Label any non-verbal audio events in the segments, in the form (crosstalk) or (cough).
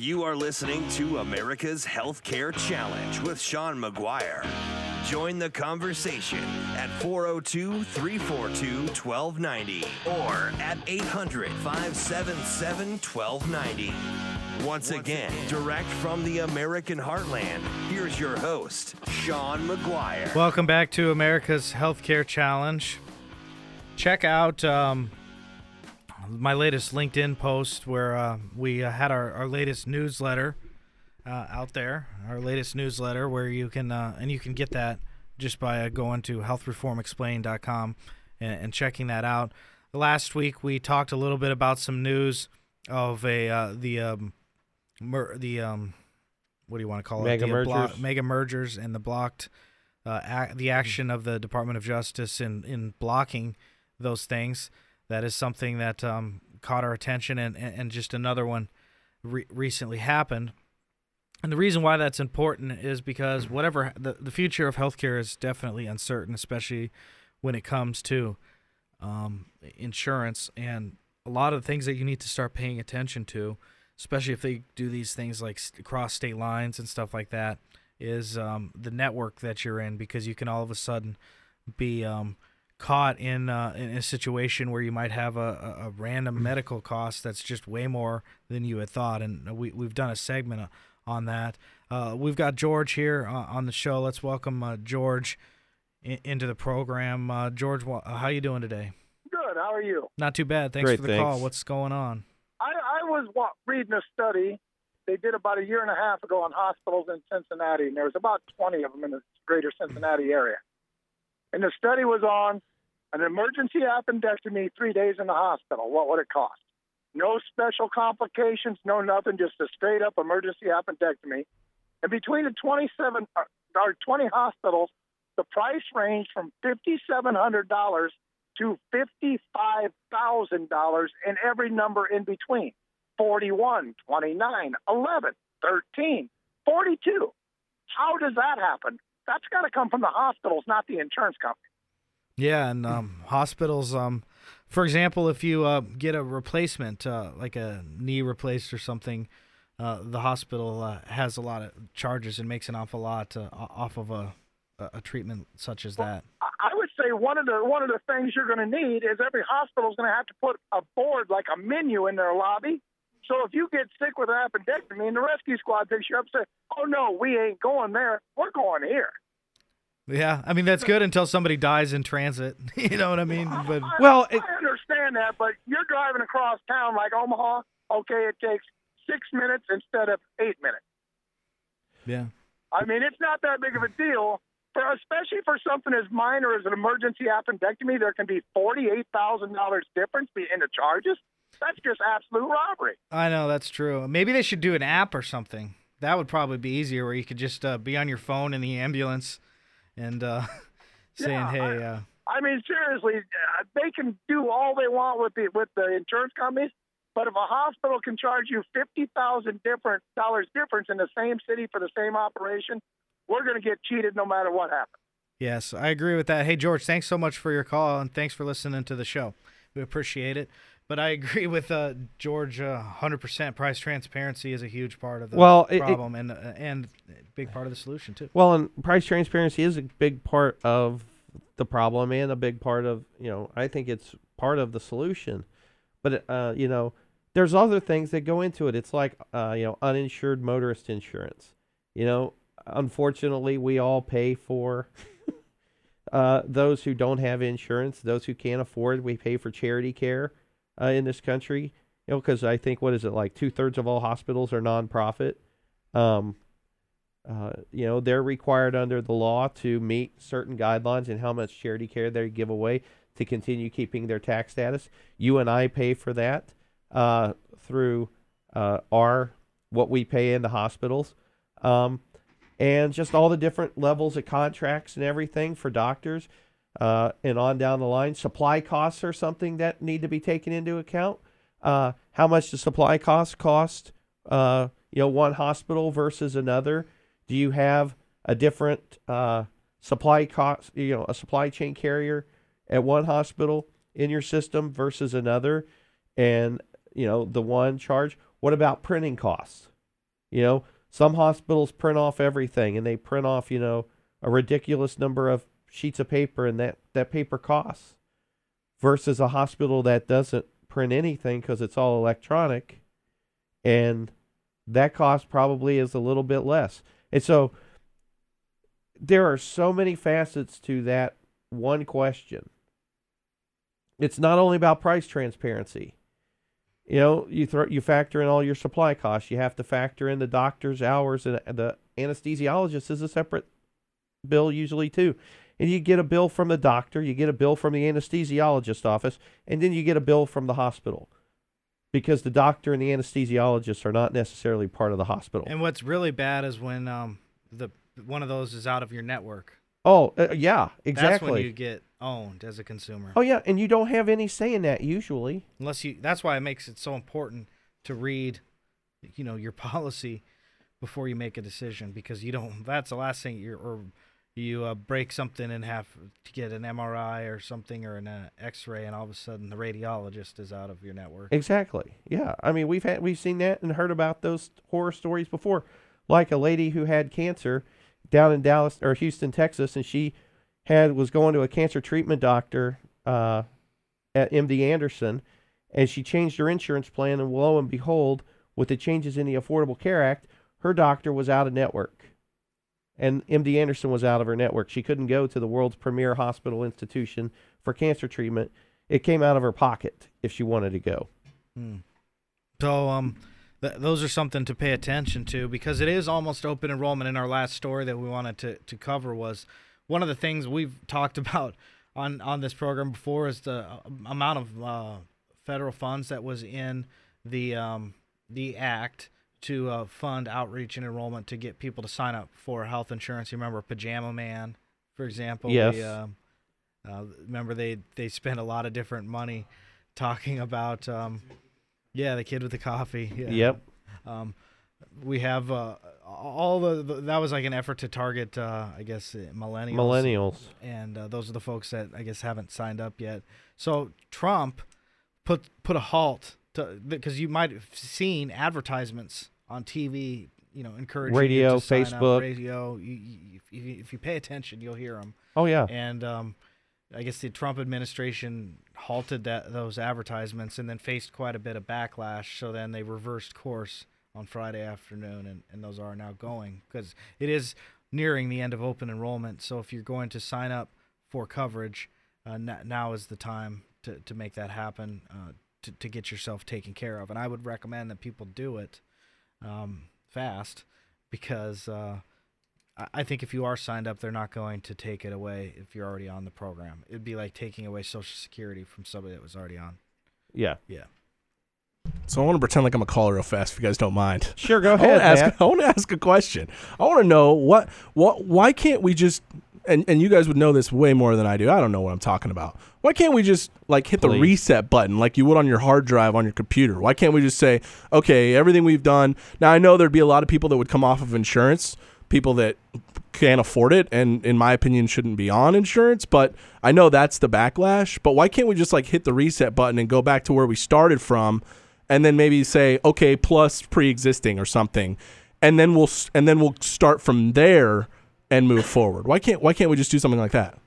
You are listening to America's Healthcare Challenge with Sean McGuire. Join the conversation at 402 342 1290 or at 800 577 1290. Once again, direct from the American heartland, here's your host, Sean McGuire. Welcome back to America's Healthcare Challenge. Check out um, my latest LinkedIn post where uh, we uh, had our, our latest newsletter uh, out there. Our latest newsletter where you can uh, and you can get that just by uh, going to healthreformexplained.com and, and checking that out. Last week we talked a little bit about some news of a uh, the um, mer- the um, what do you want to call Mega it? The blo- mergers. mega mergers and the blocked uh, ac- the action of the Department of Justice in in blocking those things. That is something that um, caught our attention, and, and, just another one re- recently happened. And the reason why that's important is because whatever the, the future of healthcare is definitely uncertain, especially when it comes to um, insurance and a lot of the things that you need to start paying attention to, especially if they do these things like cross state lines and stuff like that, is um, the network that you're in because you can all of a sudden be um, caught in, uh, in a situation where you might have a, a, a random medical cost that's just way more than you had thought. And we, we've done a segment uh, on that. Uh, we've got George here uh, on the show. Let's welcome uh, George in, into the program. Uh, George, wha- uh, how you doing today? Good. How are you? Not too bad. Thanks Great, for the call. What's going on? I, I was wa- reading a study they did about a year and a half ago on hospitals in Cincinnati, and there was about 20 of them in the greater Cincinnati area. And the study was on an emergency appendectomy three days in the hospital. What would it cost? No special complications, no nothing, just a straight up emergency appendectomy. And between the 27 or or 20 hospitals, the price ranged from $5,700 to $55,000 and every number in between 41, 29, 11, 13, 42. How does that happen? That's got to come from the hospitals, not the insurance company. Yeah, and um, hospitals. Um, for example, if you uh, get a replacement, uh, like a knee replaced or something, uh, the hospital uh, has a lot of charges and makes an awful lot uh, off of a, a treatment such as that. I I would say one of the one of the things you're going to need is every hospital is going to have to put a board like a menu in their lobby. So if you get sick with an appendectomy and the rescue squad picks you up, and say, "Oh no, we ain't going there. We're going here." Yeah, I mean that's good until somebody dies in transit. (laughs) you know what I mean? But I- Well, I, it- understand that, but you're driving across town like Omaha. Okay, it takes six minutes instead of eight minutes. yeah, I mean, it's not that big of a deal. For especially for something as minor as an emergency appendectomy, there can be forty-eight thousand dollars difference in the charges. That's just absolute robbery. I know that's true. Maybe they should do an app or something. That would probably be easier, where you could just uh, be on your phone in the ambulance and uh, (laughs) saying, Yeah, "Hey, I- uh, I mean, seriously, uh, they can do all they want with the with the insurance companies, but if a hospital can charge you fifty thousand different dollars difference in the same city for the same operation, we're going to get cheated no matter what happens. Yes, I agree with that. Hey, George, thanks so much for your call and thanks for listening to the show. We appreciate it. But I agree (laughs) with uh, George uh, 100%. Price transparency is a huge part of the Well, it- it- problem and uh, and a big part of the solution too. Well, and price transparency is a big part of the problem and a big part of, you know, I think it's part of the solution. But, uh, you know, there's other things that go into it. It's like, uh, you know, uninsured motorist insurance. You know, unfortunately, we all pay for (laughs) uh, those who don't have insurance, those who can't afford. We pay for charity care uh, in this country, you know, because I think, what is it, like two thirds of all hospitals are nonprofit. Um, uh, you know, they're required under the law to meet certain guidelines and how much charity care they give away to continue keeping their tax status. You and I pay for that uh, through uh, our what we pay in the hospitals, um, and just all the different levels of contracts and everything for doctors, uh, and on down the line. Supply costs are something that need to be taken into account. Uh, how much does supply costs cost? Uh, you know, one hospital versus another. Do you have a different uh, supply cost? You know, a supply chain carrier at one hospital in your system versus another, and you know the one charge. What about printing costs? You know, some hospitals print off everything and they print off, you know, a ridiculous number of sheets of paper and that, that paper costs versus a hospital that doesn't print anything because it's all electronic and that cost probably is a little bit less. And so there are so many facets to that one question. It's not only about price transparency. You know, you throw you factor in all your supply costs. You have to factor in the doctor's hours and the anesthesiologist is a separate bill usually too. And you get a bill from the doctor, you get a bill from the anesthesiologist office, and then you get a bill from the hospital. Because the doctor and the anesthesiologist are not necessarily part of the hospital. And what's really bad is when um the one of those is out of your network. Oh, uh, yeah, exactly. That's when you get owned as a consumer. Oh yeah, and you don't have any say in that usually. Unless you that's why it makes it so important to read you know your (laughs) policy before you make a decision because you don't that's the last thing you're or you uh, break something and have to get an MRI or something or an uh, X-ray, and all of a sudden the radiologist is out of your network. Exactly. Yeah. I mean, we've had we've seen that and heard about those horror stories before, like a lady who had cancer down in Dallas or Houston, Texas, and she had was going to a cancer treatment doctor uh, at MD Anderson, and she changed her insurance plan, and lo and behold, with the changes in the Affordable Care Act, her doctor was out of network and MD Anderson was out of her network. She couldn't go to the world's premier hospital institution for cancer treatment. It came out of her pocket if she wanted to go. Hmm. So, um, th- those are something to pay attention to because it is almost open enrollment. In our last story that we wanted to, to cover was one of the things we've (laughs) talked about on on this program before is the uh, amount of uh, federal funds that was in the um, the act to uh, fund outreach and enrollment to get people to sign up for health insurance. You remember Pajama Man, for example? Yes. We, uh, uh, remember they they spent a lot of different money talking about um, yeah the kid with the coffee. Yeah. Yep. Um, we have uh, all the, the, that was like an effort to target uh, I guess uh, millennials. Millennials. And uh, those are the folks that I guess haven't signed up yet. So Trump put put a halt because you might have seen advertisements on TV, you know, encouraging radio, you to sign Facebook, up, radio. You, you, if you pay attention, you'll hear them. Oh yeah. And um, I guess the Trump administration halted that those advertisements and then faced quite a bit of backlash. So then they reversed course on Friday afternoon, and, and those are now going because it is nearing the end of open enrollment. So if you're going to sign up for coverage, uh, n- now is the time to, to make that happen. Uh, to, to get yourself taken care of. And I would recommend that people do it um, fast because uh, I, I think if you are signed up, they're not going to take it away if you're already on the program. It'd be like taking away Social Security from somebody that was already on. Yeah. Yeah. So I want to pretend like I'm a caller real fast, if you guys don't mind. Sure, go I ahead. want to ask. (laughs) I want to ask a question. I want to know what, what, why can't we just, and and you guys would know this way more than I do. I don't know what I'm talking about. Why can't we just like hit the reset button like you would on your hard drive on your computer? Why can't we just say, okay, everything we've done? Now I know there'd be a lot of people that would come off of insurance, people that can't afford it, and in my opinion shouldn't be on insurance. But I know that's the backlash. But why can't we just like hit the reset button and go back to where we started from? and then maybe say okay plus pre-existing or something and then we'll and then we'll start from there and move forward why can't why can't we just do something like that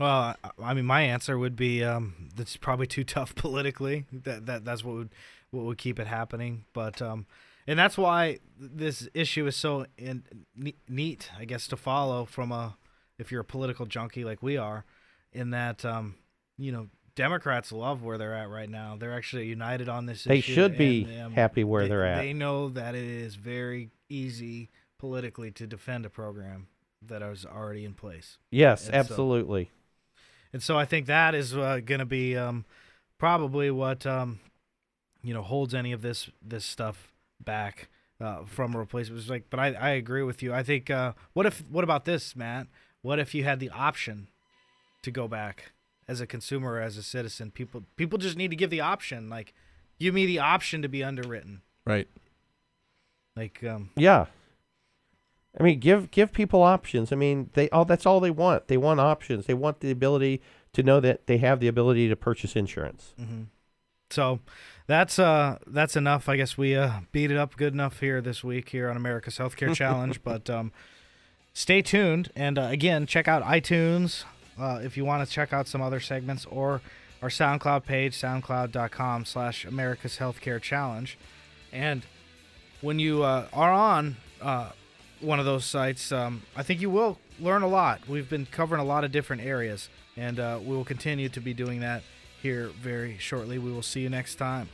Well, I- I mean, my answer would be um, that's probably too tough (laughs) politically. That that that's what would what would keep it happening. But um, and that's why this issue is so in, ne- neat, I guess, to follow from a if you're a political junkie like we are, in that um, you know, Democrats love where they're at right now. They're actually united on this They issue. should be and, um, happy where they- they're at. They know that it is very easy politically to defend a program that is already in place. yes, and so- absolutely. And so I think that is uh, going to be um, probably what um, you know holds any of this this stuff back uh, from a replacement. It's like, but I, I agree with you. I think uh, what if what about this, Matt? What if you had the option to go back as a consumer as a citizen? People people just need to give the option. Like, give me the option to be underwritten. right Like, um, Yeah. I mean, give give people options. I mean, they all that's all they want. They want options. They want the ability to know that they have the ability to purchase insurance. hmm So that's uh that's enough. I guess we uh beat it up good enough here this week here on America's Healthcare (laughs) Challenge. But um, stay tuned and uh, again check out iTunes uh, if you want to check out some other segments or our SoundCloud page, soundcloud.com/slash America's Healthcare Challenge. And when you uh, are on uh, one of those sites, um, I think you will learn a lot. We've been covering a lot of different areas, and uh, we will continue to be doing that here very shortly. We will see you next time.